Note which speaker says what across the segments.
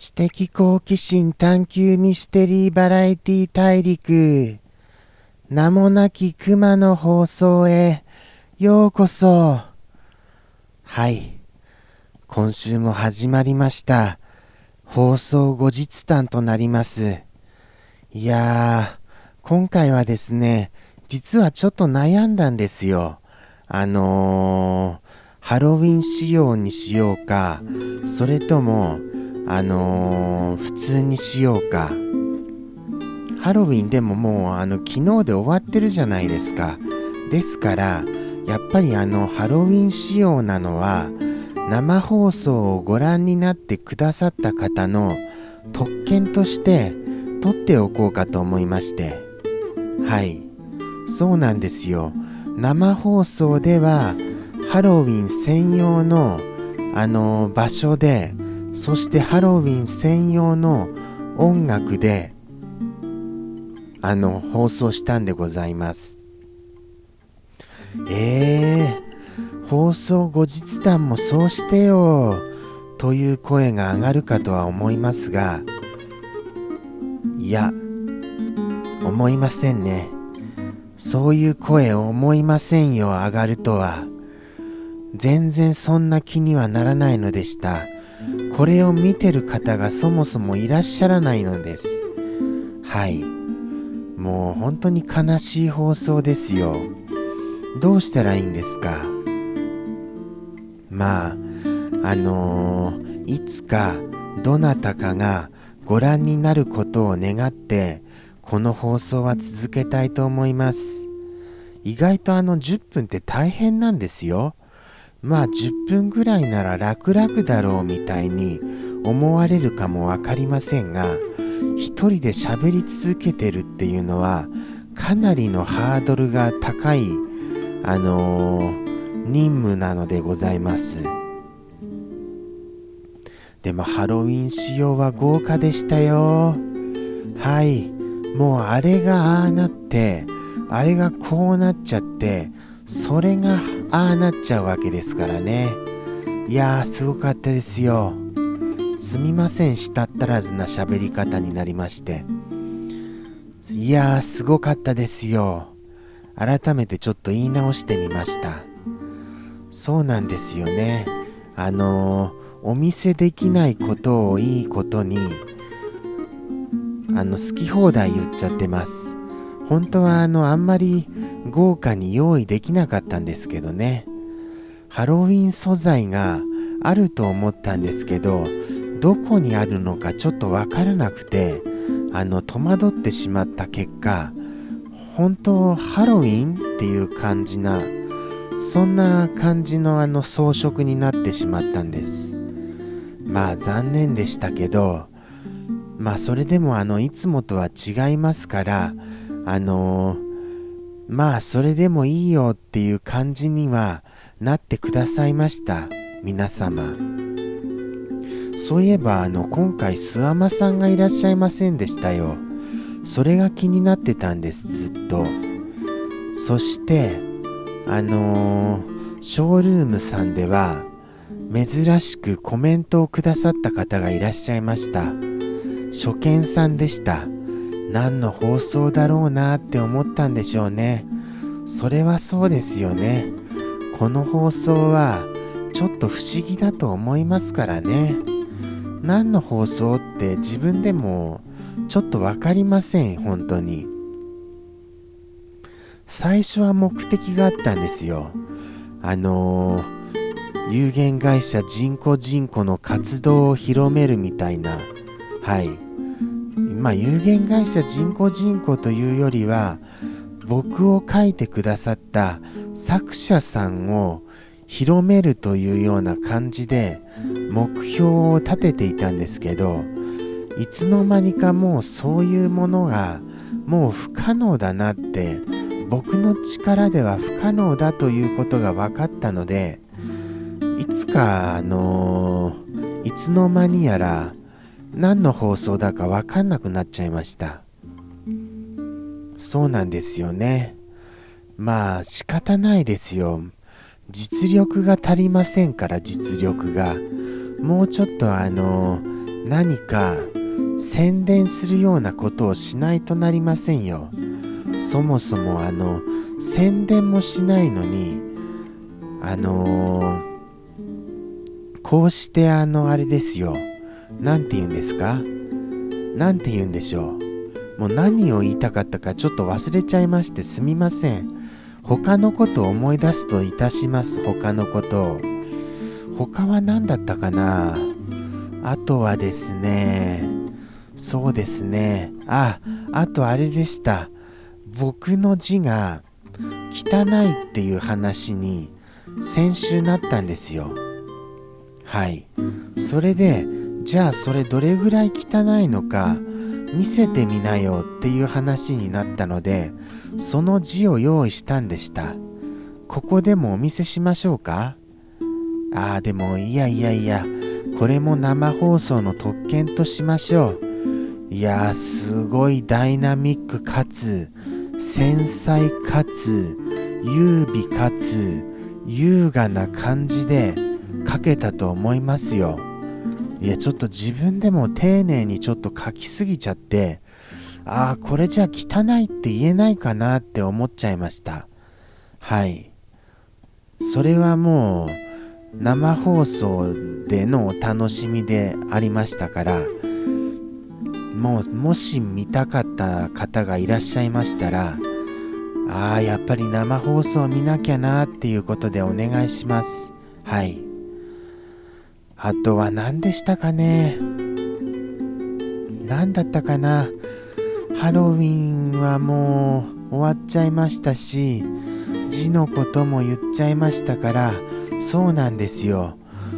Speaker 1: 知的好奇心探求ミステリーバラエティ大陸。名もなき熊の放送へ。ようこそ。はい。今週も始まりました。放送後日談となります。いやー今回はですね実はちょっと悩んだんですよ。あのー、ハロウィン仕様にしようかそれともあのー、普通にしようか。ハロウィンでももうあの昨日で終わってるじゃないですか。ですからやっぱりあのハロウィン仕様なのは生放送をご覧になってくださった方の特権として取っておこうかと思いまして。はい。そうなんですよ。生放送ではハロウィン専用のあの場所でそしてハロウィン専用の音楽であの放送したんでございます。えー、放送後日談もそうしてよという声が上がるかとは思いますがいや思いませんねそういう声思いませんよ上がるとは全然そんな気にはならないのでしたこれを見てる方がそもそもいらっしゃらないのです。はい。もう本当に悲しい放送ですよ。どうしたらいいんですか？まあ、あのー、いつかどなたかがご覧になることを願って、この放送は続けたいと思います。意外とあの10分って大変なんですよ。まあ10分ぐらいなら楽々だろうみたいに思われるかも分かりませんが一人で喋り続けてるっていうのはかなりのハードルが高いあのー、任務なのでございます。でもハロウィン仕様は豪華でしたよ。はい。もうあれがああなってあれがこうなっちゃってそれがああなっちゃうわけですからね。いやーすごかったですよ。すみませんしたったらずな喋り方になりまして。いやーすごかったですよ。改めてちょっと言い直してみました。そうなんですよね。あの、お見せできないことをいいことにあの好き放題言っちゃってます。本当はあのあんまり豪華に用意できなかったんですけどね。ハロウィン素材があると思ったんですけどどこにあるのかちょっとわからなくてあの戸惑ってしまった結果本当ハロウィンっていう感じなそんな感じのあの装飾になってしまったんです。まあ残念でしたけどまあそれでもあのいつもとは違いますからあのーまあそれでもいいよっていう感じにはなってくださいました皆様。そういえばあの今回諏訪間さんがいらっしゃいませんでしたよ。それが気になってたんですずっと。そしてあのー、ショールームさんでは珍しくコメントをくださった方がいらっしゃいました初見さんでした何の放送だろうなって思ったんでしょうね。それはそうですよね。この放送はちょっと不思議だと思いますからね。何の放送って自分でもちょっと分かりません、本当に。最初は目的があったんですよ。あのー、有限会社人工人口の活動を広めるみたいな、はい。まあ有限会社人工人口というよりは僕を書いてくださった作者さんを広めるというような感じで目標を立てていたんですけどいつの間にかもうそういうものがもう不可能だなって僕の力では不可能だということが分かったのでいつかあのー、いつの間にやら何の放送だかわかんなくなっちゃいました。そうなんですよね。まあ仕方ないですよ。実力が足りませんから実力が。もうちょっとあの何か宣伝するようなことをしないとなりませんよ。そもそもあの宣伝もしないのにあのー、こうしてあのあれですよ。何て言うんですか？何て言うんでしょう。もう何を言いたかったかちょっと忘れちゃいましてすみません。他のことを思い出すといたします。他のこと他は何だったかな？あとはですねそうですね。ああとあれでした。僕の字が汚いっていう話に先週なったんですよ。はい。それでじゃあそれどれぐらい汚いのか見せてみなよっていう話になったのでその字を用意したんでした。ここでもお見せしましょうか？ああでもいやいやいやこれも生放送の特権としましょう。いやすごいダイナミックかつ繊細かつ優美かつ優雅な感じで書けたと思いますよ。いやちょっと自分でも丁寧にちょっと書きすぎちゃってああこれじゃ汚いって言えないかなって思っちゃいました。はい。それはもう生放送でのお楽しみでありましたからもうもし見たかった方がいらっしゃいましたらああやっぱり生放送見なきゃなっていうことでお願いします。はい。あとは何でしたかね。何だったかな。ハロウィンはもう終わっちゃいましたし字のことも言っちゃいましたからそうなんですよ。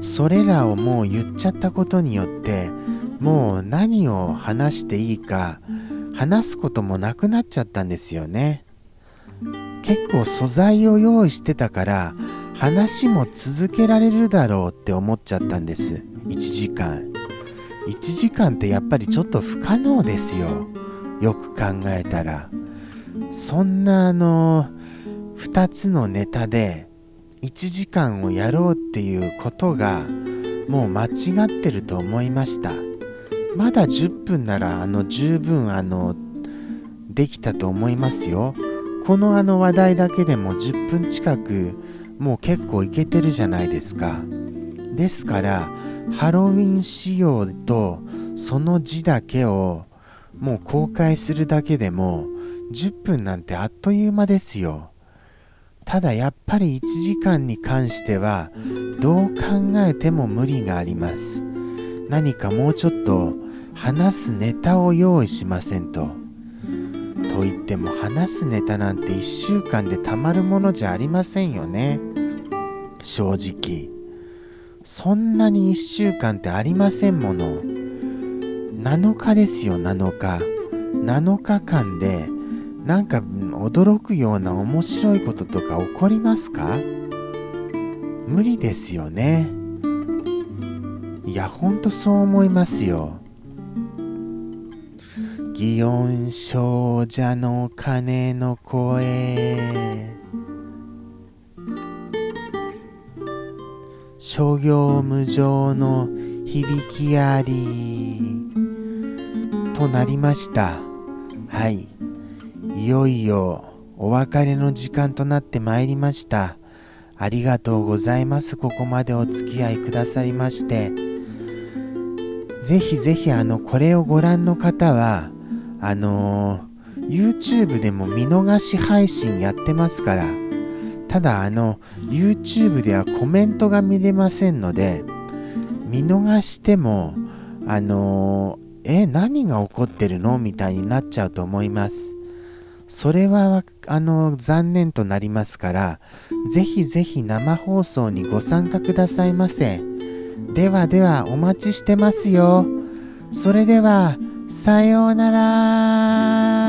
Speaker 1: それらをもう言っちゃったことによってもう何を話していいか話すこともなくなっちゃったんですよね。結構素材を用意してたから話も続けられるだろうって思っちゃったんです。1時間。1時間ってやっぱりちょっと不可能ですよ。よく考えたら。そんなあの2つのネタで1時間をやろうっていうことがもう間違ってると思いました。まだ10分ならあの十分あのできたと思いますよ。このあの話題だけでも10分近くもう結構いけてるじゃないですか。ですからハロウィン仕様とその字だけをもう公開するだけでも10分なんてあっという間ですよ。ただやっぱり1時間に関してはどう考えても無理があります。何かもうちょっと話すネタを用意しませんと。と言っても話すネタなんて1週間でたまるものじゃありませんよね。正直。そんなに1週間ってありませんもの。7日ですよ7日7日間でなんか驚くような面白いこととか起こりますか？無理ですよね。いやほんとそう思いますよ。祇園少女の鐘の声諸行無常の響きありとなりましたはいいよいよお別れの時間となってまいりました。ありがとうございます。ここまでお付き合いくださりまして。ぜひぜひあの、これをご覧の方は、あのー、YouTube でも見逃し配信やってますから、ただあの、YouTube ではコメントが見れませんので、見逃しても、あのー、え、何が起こってるの？みたいになっちゃうと思います。それはあの残念となりますからぜひぜひ生放送にご参加くださいませ。ではではお待ちしてますよ。それではさようなら。